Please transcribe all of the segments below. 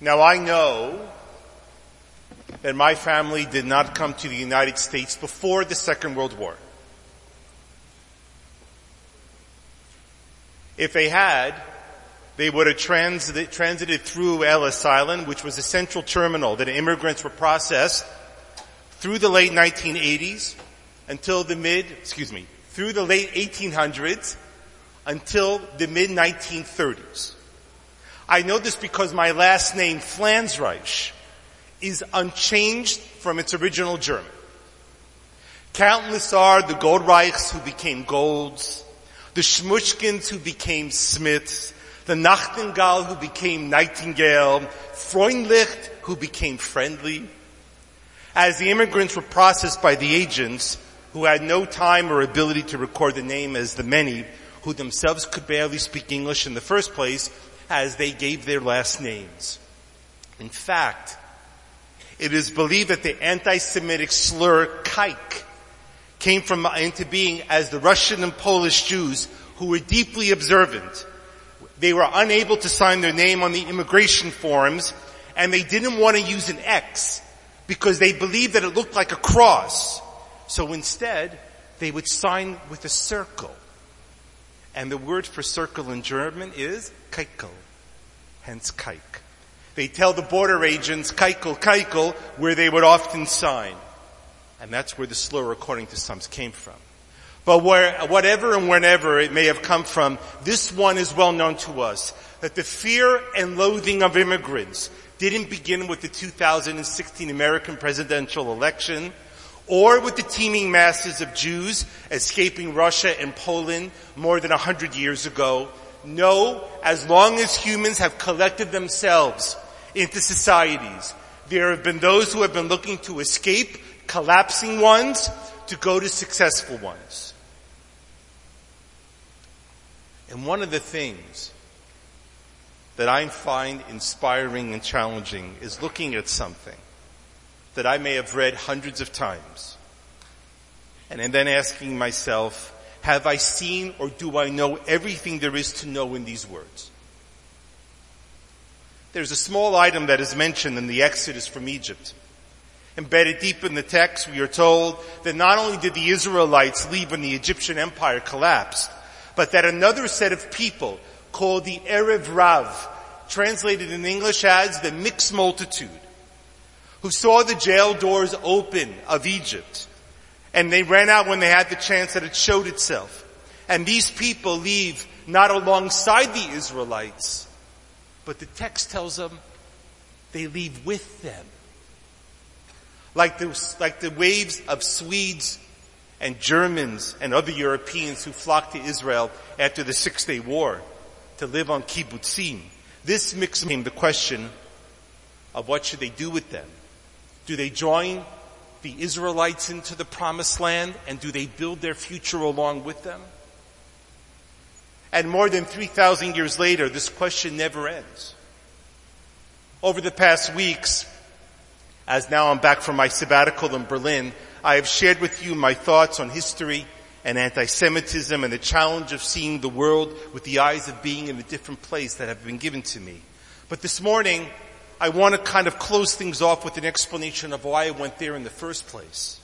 Now I know that my family did not come to the United States before the Second World War. If they had, they would have transited, transited through Ellis Island, which was a central terminal that immigrants were processed through the late 1980s until the mid, excuse me, through the late 1800s until the mid 1930s. I know this because my last name, Flansreich, is unchanged from its original German. Countless are the Goldreichs who became Golds, the Schmushkins who became Smiths, the Nachtigall who became Nightingale, Freundlich who became friendly. As the immigrants were processed by the agents who had no time or ability to record the name as the many who themselves could barely speak English in the first place as they gave their last names. In fact, it is believed that the anti-Semitic slur kike came from into being as the Russian and Polish Jews who were deeply observant. They were unable to sign their name on the immigration forms and they didn't want to use an X because they believed that it looked like a cross. So instead, they would sign with a circle. And the word for circle in German is Keikel, hence Kike. They tell the border agents Keikel, Keikel, where they would often sign. And that's where the slur, according to some, came from. But where, whatever and whenever it may have come from, this one is well known to us. That the fear and loathing of immigrants didn't begin with the 2016 American presidential election, or with the teeming masses of Jews escaping Russia and Poland more than a hundred years ago. No, as long as humans have collected themselves into societies, there have been those who have been looking to escape collapsing ones to go to successful ones. And one of the things that I find inspiring and challenging is looking at something that I may have read hundreds of times. And, then asking myself, have I seen or do I know everything there is to know in these words? There's a small item that is mentioned in the Exodus from Egypt. Embedded deep in the text, we are told that not only did the Israelites leave when the Egyptian empire collapsed, but that another set of people called the Erev Rav, translated in English as the mixed multitude, who saw the jail doors open of Egypt. And they ran out when they had the chance that it showed itself. And these people leave not alongside the Israelites, but the text tells them they leave with them. Like the, like the waves of Swedes and Germans and other Europeans who flocked to Israel after the Six Day War to live on kibbutzim. This mix became the question of what should they do with them. Do they join the Israelites into the promised land and do they build their future along with them? And more than 3,000 years later, this question never ends. Over the past weeks, as now I'm back from my sabbatical in Berlin, I have shared with you my thoughts on history and anti-Semitism and the challenge of seeing the world with the eyes of being in a different place that have been given to me. But this morning, I want to kind of close things off with an explanation of why I went there in the first place.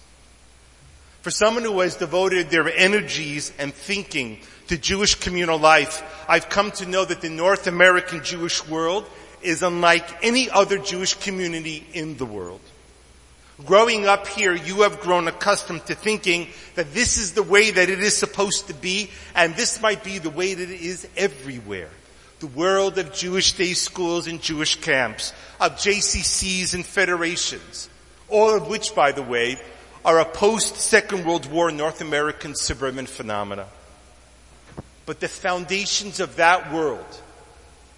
For someone who has devoted their energies and thinking to Jewish communal life, I've come to know that the North American Jewish world is unlike any other Jewish community in the world. Growing up here, you have grown accustomed to thinking that this is the way that it is supposed to be, and this might be the way that it is everywhere. The world of Jewish day schools and Jewish camps, of JCCs and federations, all of which, by the way, are a post-Second World War North American suburban phenomena. But the foundations of that world,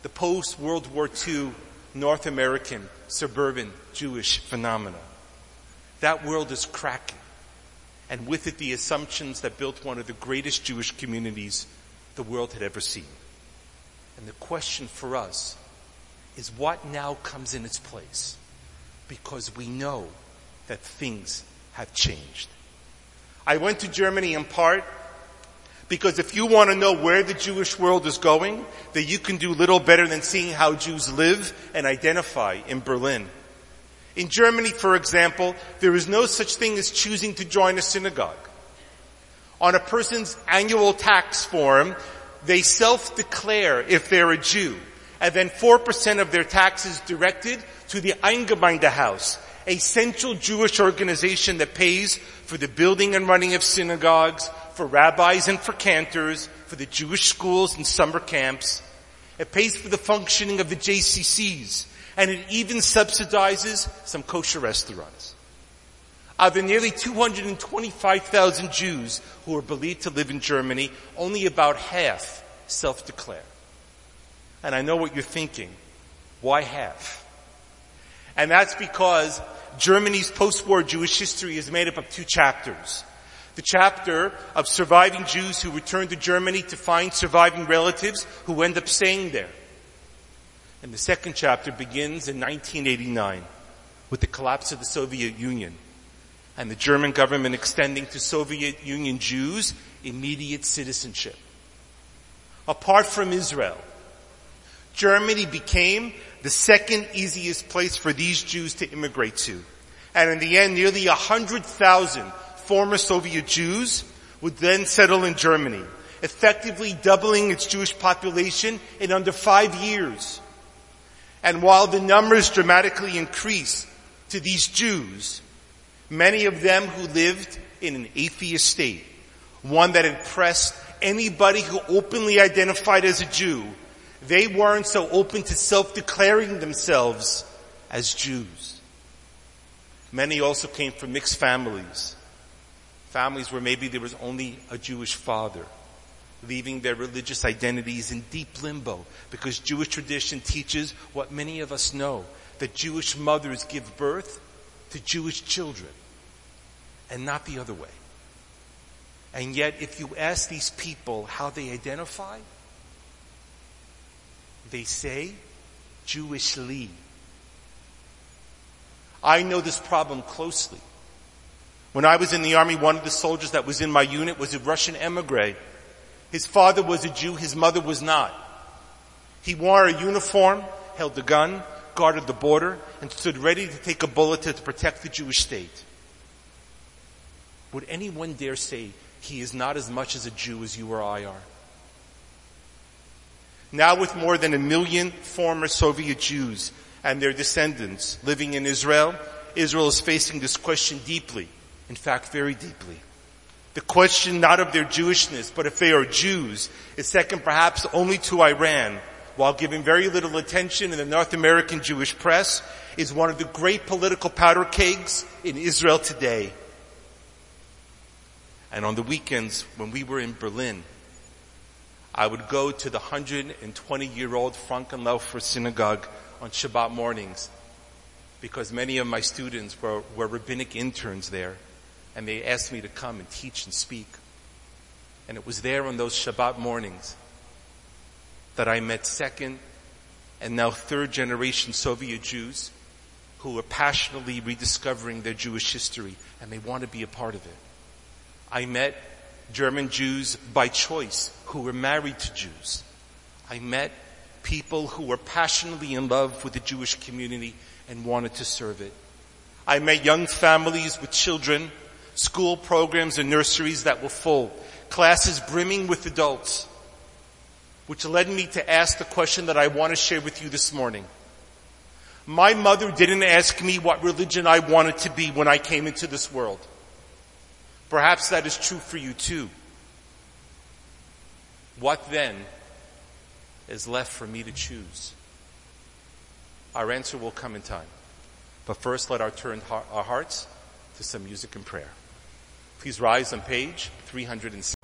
the post-World War II North American suburban Jewish phenomena, that world is cracking. And with it, the assumptions that built one of the greatest Jewish communities the world had ever seen. And the question for us is what now comes in its place? Because we know that things have changed. I went to Germany in part Because if you want to know where the Jewish world is going, that you can do little better than seeing how Jews live and identify in Berlin. In Germany, for example, there is no such thing as choosing to join a synagogue. On a person's annual tax form, they self-declare if they're a Jew, and then 4% of their taxes directed to the Eingemeindehaus, a central Jewish organization that pays for the building and running of synagogues, for rabbis and for cantors, for the Jewish schools and summer camps. It pays for the functioning of the JCCs, and it even subsidizes some kosher restaurants. Of the nearly 225,000 Jews who are believed to live in Germany, only about half self-declare. And I know what you're thinking. Why half? And that's because Germany's post-war Jewish history is made up of two chapters. The chapter of surviving Jews who return to Germany to find surviving relatives who end up staying there. And the second chapter begins in 1989 with the collapse of the Soviet Union and the German government extending to Soviet Union Jews immediate citizenship. Apart from Israel, Germany became the second easiest place for these Jews to immigrate to. And in the end, nearly a hundred thousand former Soviet Jews would then settle in Germany, effectively doubling its Jewish population in under five years. And while the numbers dramatically increased to these Jews, many of them who lived in an atheist state, one that impressed anybody who openly identified as a Jew, they weren't so open to self-declaring themselves as Jews. Many also came from mixed families. Families where maybe there was only a Jewish father, leaving their religious identities in deep limbo because Jewish tradition teaches what many of us know, that Jewish mothers give birth to Jewish children and not the other way. And yet if you ask these people how they identify, they say Jewishly. I know this problem closely. When I was in the army, one of the soldiers that was in my unit was a Russian emigre. His father was a Jew, his mother was not. He wore a uniform, held a gun, guarded the border, and stood ready to take a bullet to protect the Jewish state. Would anyone dare say he is not as much as a Jew as you or I are? Now with more than a million former Soviet Jews and their descendants living in Israel, Israel is facing this question deeply. In fact, very deeply. The question not of their Jewishness, but if they are Jews, is second perhaps only to Iran, while giving very little attention in the North American Jewish press, is one of the great political powder kegs in Israel today. And on the weekends when we were in Berlin, I would go to the 120 year old Fraenkelufer synagogue on Shabbat mornings because many of my students were, were rabbinic interns there and they asked me to come and teach and speak. And it was there on those Shabbat mornings that I met second and now third generation Soviet Jews who are passionately rediscovering their Jewish history and they want to be a part of it. I met German Jews by choice who were married to Jews. I met people who were passionately in love with the Jewish community and wanted to serve it. I met young families with children, school programs and nurseries that were full, classes brimming with adults, which led me to ask the question that I want to share with you this morning. My mother didn't ask me what religion I wanted to be when I came into this world. Perhaps that is true for you too. What then is left for me to choose? Our answer will come in time. But first, let our turn our hearts to some music and prayer. Please rise on page 306.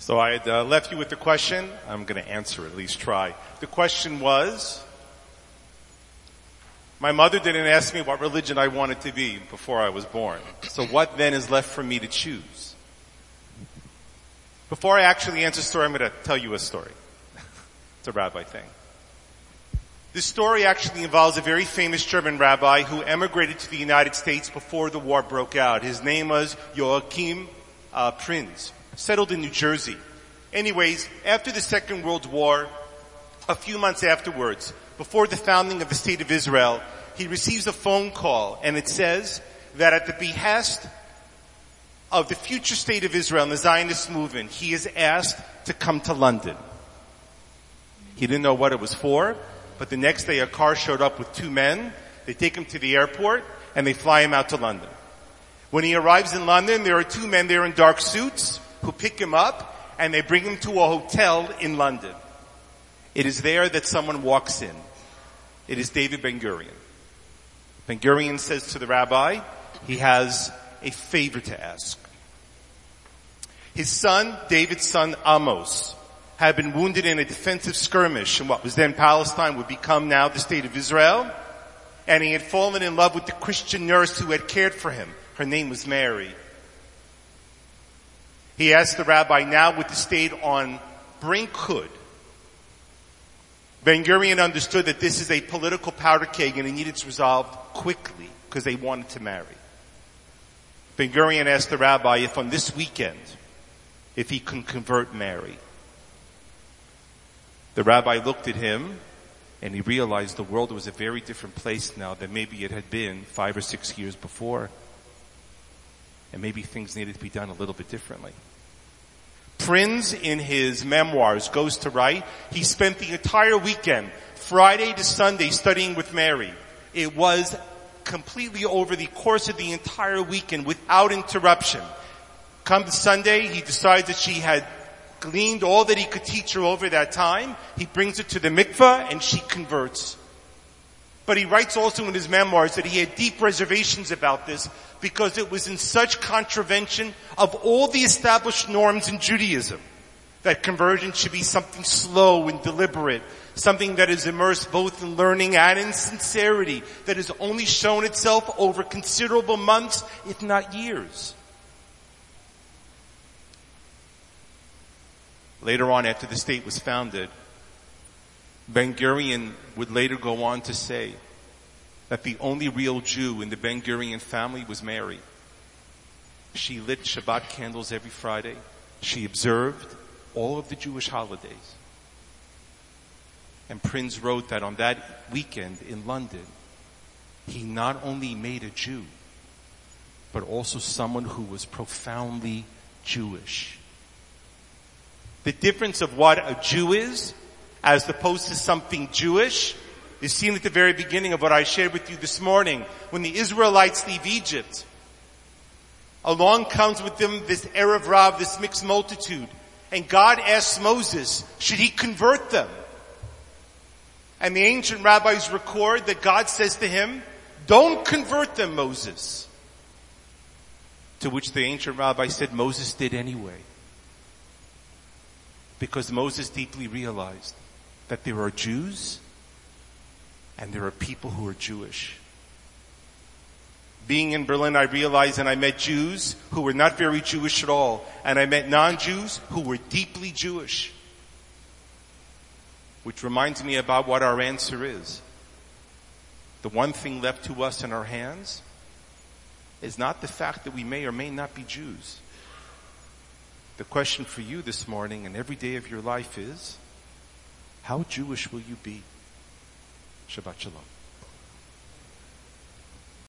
So I had uh, left you with the question. I'm going to answer, at least try. The question was, my mother didn't ask me what religion I wanted to be before I was born. So what then is left for me to choose? Before I actually answer the story, I'm going to tell you a story. it's a rabbi thing. This story actually involves a very famous German rabbi who emigrated to the United States before the war broke out. His name was Joachim uh, Prinz. Settled in New Jersey. Anyways, after the Second World War, a few months afterwards, before the founding of the State of Israel, he receives a phone call and it says that at the behest of the future state of Israel and the Zionist movement, he is asked to come to London. He didn't know what it was for, but the next day a car showed up with two men. They take him to the airport and they fly him out to London. When he arrives in London, there are two men there in dark suits who pick him up and they bring him to a hotel in London. It is there that someone walks in. It is David Ben Gurion. Ben Gurion says to the rabbi, he has a favor to ask. His son, David's son Amos, had been wounded in a defensive skirmish in what was then Palestine would become now the state of Israel. And he had fallen in love with the Christian nurse who had cared for him. Her name was Mary. He asked the rabbi now with the state on brinkhood. Ben Gurion understood that this is a political powder keg and it needed to resolve quickly because they wanted to marry. Ben Gurion asked the rabbi if on this weekend, if he can convert Mary. The rabbi looked at him and he realized the world was a very different place now than maybe it had been five or six years before. And maybe things needed to be done a little bit differently. Prinz in his memoirs goes to write, he spent the entire weekend, Friday to Sunday studying with Mary. It was completely over the course of the entire weekend without interruption. Come Sunday, he decides that she had gleaned all that he could teach her over that time. He brings her to the mikveh and she converts. But he writes also in his memoirs that he had deep reservations about this because it was in such contravention of all the established norms in Judaism that conversion should be something slow and deliberate, something that is immersed both in learning and in sincerity, that has only shown itself over considerable months, if not years. Later on, after the state was founded, Ben Gurion would later go on to say that the only real Jew in the Ben Gurion family was Mary. She lit Shabbat candles every Friday. She observed all of the Jewish holidays. And Prinz wrote that on that weekend in London, he not only made a Jew, but also someone who was profoundly Jewish. The difference of what a Jew is as opposed to something Jewish is seen at the very beginning of what I shared with you this morning. When the Israelites leave Egypt, along comes with them this Erev Rav, this mixed multitude. And God asks Moses, should he convert them? And the ancient rabbis record that God says to him, don't convert them, Moses. To which the ancient rabbi said Moses did anyway. Because Moses deeply realized that there are Jews and there are people who are Jewish. Being in Berlin, I realized and I met Jews who were not very Jewish at all, and I met non-Jews who were deeply Jewish. Which reminds me about what our answer is. The one thing left to us in our hands is not the fact that we may or may not be Jews. The question for you this morning and every day of your life is, how Jewish will you be? Shabbat Shalom.